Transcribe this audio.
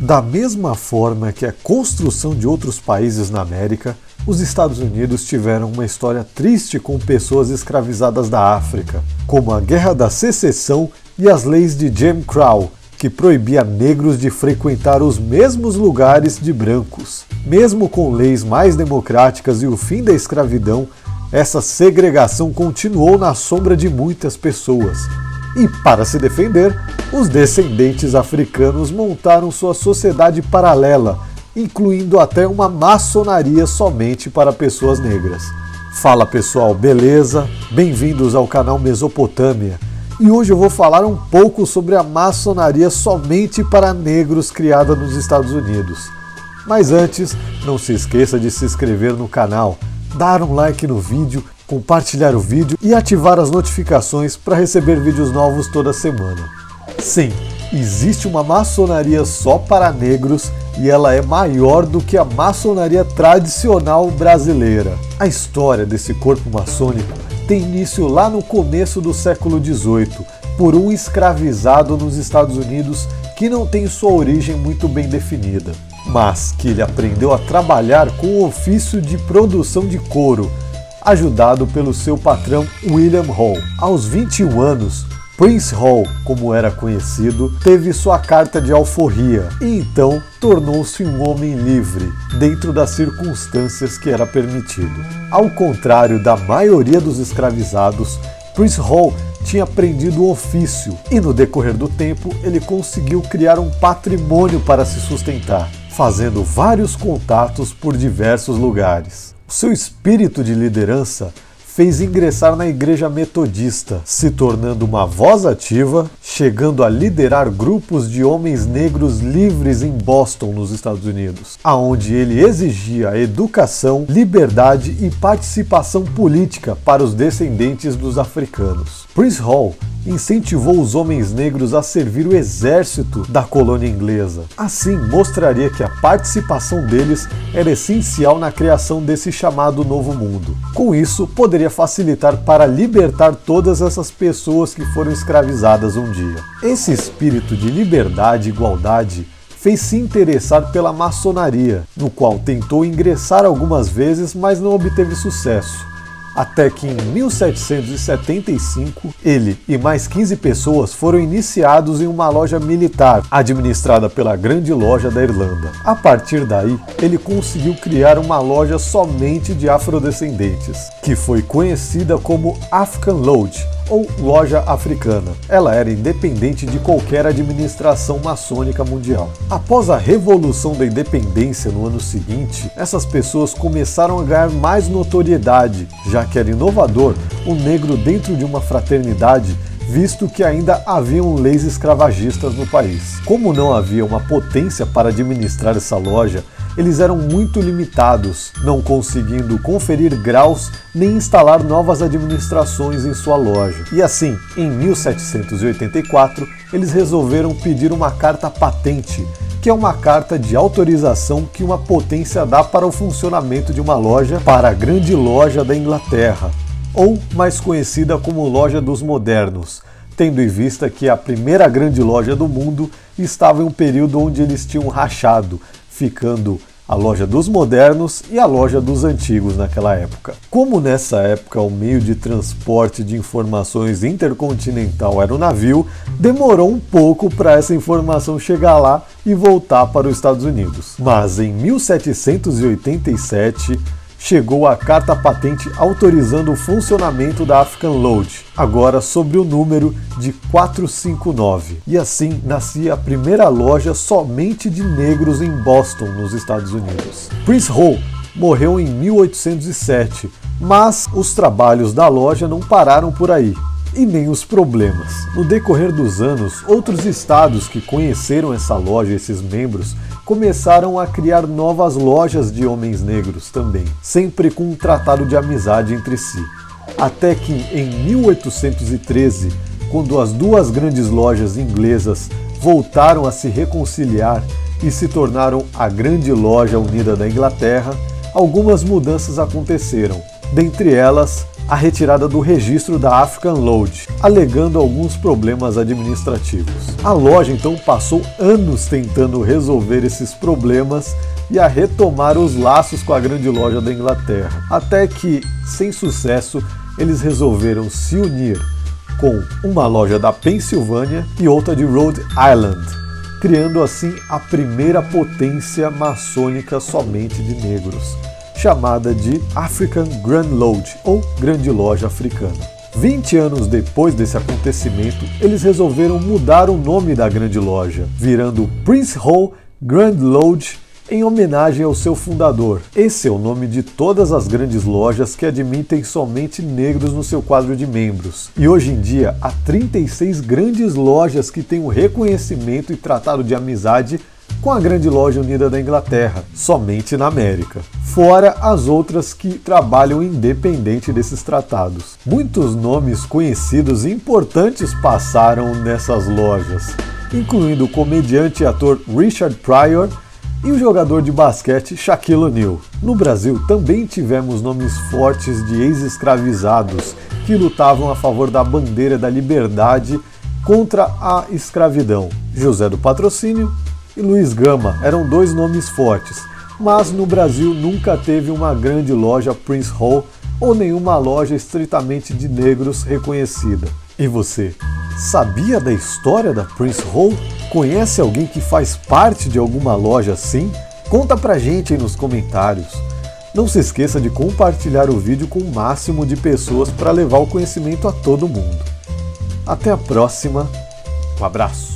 Da mesma forma que a construção de outros países na América, os Estados Unidos tiveram uma história triste com pessoas escravizadas da África, como a Guerra da Secessão e as leis de Jim Crow, que proibia negros de frequentar os mesmos lugares de brancos. Mesmo com leis mais democráticas e o fim da escravidão, essa segregação continuou na sombra de muitas pessoas, e, para se defender, os descendentes africanos montaram sua sociedade paralela, incluindo até uma maçonaria somente para pessoas negras. Fala pessoal, beleza? Bem-vindos ao canal Mesopotâmia. E hoje eu vou falar um pouco sobre a maçonaria somente para negros criada nos Estados Unidos. Mas antes, não se esqueça de se inscrever no canal, dar um like no vídeo compartilhar o vídeo e ativar as notificações para receber vídeos novos toda semana. Sim, existe uma maçonaria só para negros e ela é maior do que a maçonaria tradicional brasileira. A história desse corpo maçônico tem início lá no começo do século XVIII, por um escravizado nos Estados Unidos que não tem sua origem muito bem definida, mas que ele aprendeu a trabalhar com o ofício de produção de couro ajudado pelo seu patrão William Hall. Aos 21 anos, Prince Hall, como era conhecido, teve sua carta de alforria e então tornou-se um homem livre, dentro das circunstâncias que era permitido. Ao contrário da maioria dos escravizados, Prince Hall tinha aprendido o ofício e no decorrer do tempo ele conseguiu criar um patrimônio para se sustentar, fazendo vários contatos por diversos lugares. Seu espírito de liderança fez ingressar na Igreja Metodista, se tornando uma voz ativa, chegando a liderar grupos de homens negros livres em Boston, nos Estados Unidos, aonde ele exigia educação, liberdade e participação política para os descendentes dos africanos. Prince Hall incentivou os homens negros a servir o exército da colônia inglesa. Assim, mostraria que a participação deles era essencial na criação desse chamado Novo Mundo. Com isso, poderia facilitar para libertar todas essas pessoas que foram escravizadas um dia. Esse espírito de liberdade e igualdade fez se interessar pela maçonaria, no qual tentou ingressar algumas vezes, mas não obteve sucesso até que em 1775 ele e mais 15 pessoas foram iniciados em uma loja militar administrada pela Grande Loja da Irlanda. A partir daí, ele conseguiu criar uma loja somente de afrodescendentes, que foi conhecida como African Lodge ou loja africana. Ela era independente de qualquer administração maçônica mundial. Após a Revolução da Independência no ano seguinte, essas pessoas começaram a ganhar mais notoriedade, já que era inovador o um negro dentro de uma fraternidade visto que ainda haviam leis escravagistas no país. Como não havia uma potência para administrar essa loja, eles eram muito limitados, não conseguindo conferir graus nem instalar novas administrações em sua loja. E assim, em 1784, eles resolveram pedir uma carta patente, que é uma carta de autorização que uma potência dá para o funcionamento de uma loja para a grande loja da Inglaterra, ou mais conhecida como Loja dos Modernos, tendo em vista que a primeira grande loja do mundo estava em um período onde eles tinham rachado, ficando a loja dos modernos e a loja dos antigos naquela época. Como nessa época o meio de transporte de informações intercontinental era o navio, demorou um pouco para essa informação chegar lá e voltar para os Estados Unidos. Mas em 1787, chegou a carta patente autorizando o funcionamento da African Load, agora sobre o número de 459. E assim nascia a primeira loja somente de negros em Boston, nos Estados Unidos. Prince Hall morreu em 1807, mas os trabalhos da loja não pararam por aí e nem os problemas. No decorrer dos anos, outros estados que conheceram essa loja, esses membros, começaram a criar novas lojas de homens negros também, sempre com um tratado de amizade entre si. Até que em 1813, quando as duas grandes lojas inglesas voltaram a se reconciliar e se tornaram a Grande Loja Unida da Inglaterra, algumas mudanças aconteceram, dentre elas a retirada do registro da African Load, alegando alguns problemas administrativos. A loja então passou anos tentando resolver esses problemas e a retomar os laços com a grande loja da Inglaterra, até que, sem sucesso, eles resolveram se unir com uma loja da Pensilvânia e outra de Rhode Island, criando assim a primeira potência maçônica somente de negros, chamada de African Grand Lodge ou Grande Loja Africana. 20 anos depois desse acontecimento, eles resolveram mudar o nome da grande loja, virando Prince Hall Grand Lodge em homenagem ao seu fundador. Esse é o nome de todas as grandes lojas que admitem somente negros no seu quadro de membros. E hoje em dia, há 36 grandes lojas que têm o um reconhecimento e tratado de amizade com a Grande Loja Unida da Inglaterra, somente na América. Fora as outras que trabalham independente desses tratados. Muitos nomes conhecidos e importantes passaram nessas lojas, incluindo o comediante e ator Richard Pryor e o jogador de basquete Shaquille O'Neal. No Brasil também tivemos nomes fortes de ex-escravizados que lutavam a favor da bandeira da liberdade contra a escravidão. José do Patrocínio e Luiz Gama eram dois nomes fortes, mas no Brasil nunca teve uma grande loja Prince Hall ou nenhuma loja estritamente de negros reconhecida. E você, sabia da história da Prince Hall? Conhece alguém que faz parte de alguma loja assim? Conta pra gente aí nos comentários. Não se esqueça de compartilhar o vídeo com o máximo de pessoas para levar o conhecimento a todo mundo. Até a próxima, um abraço!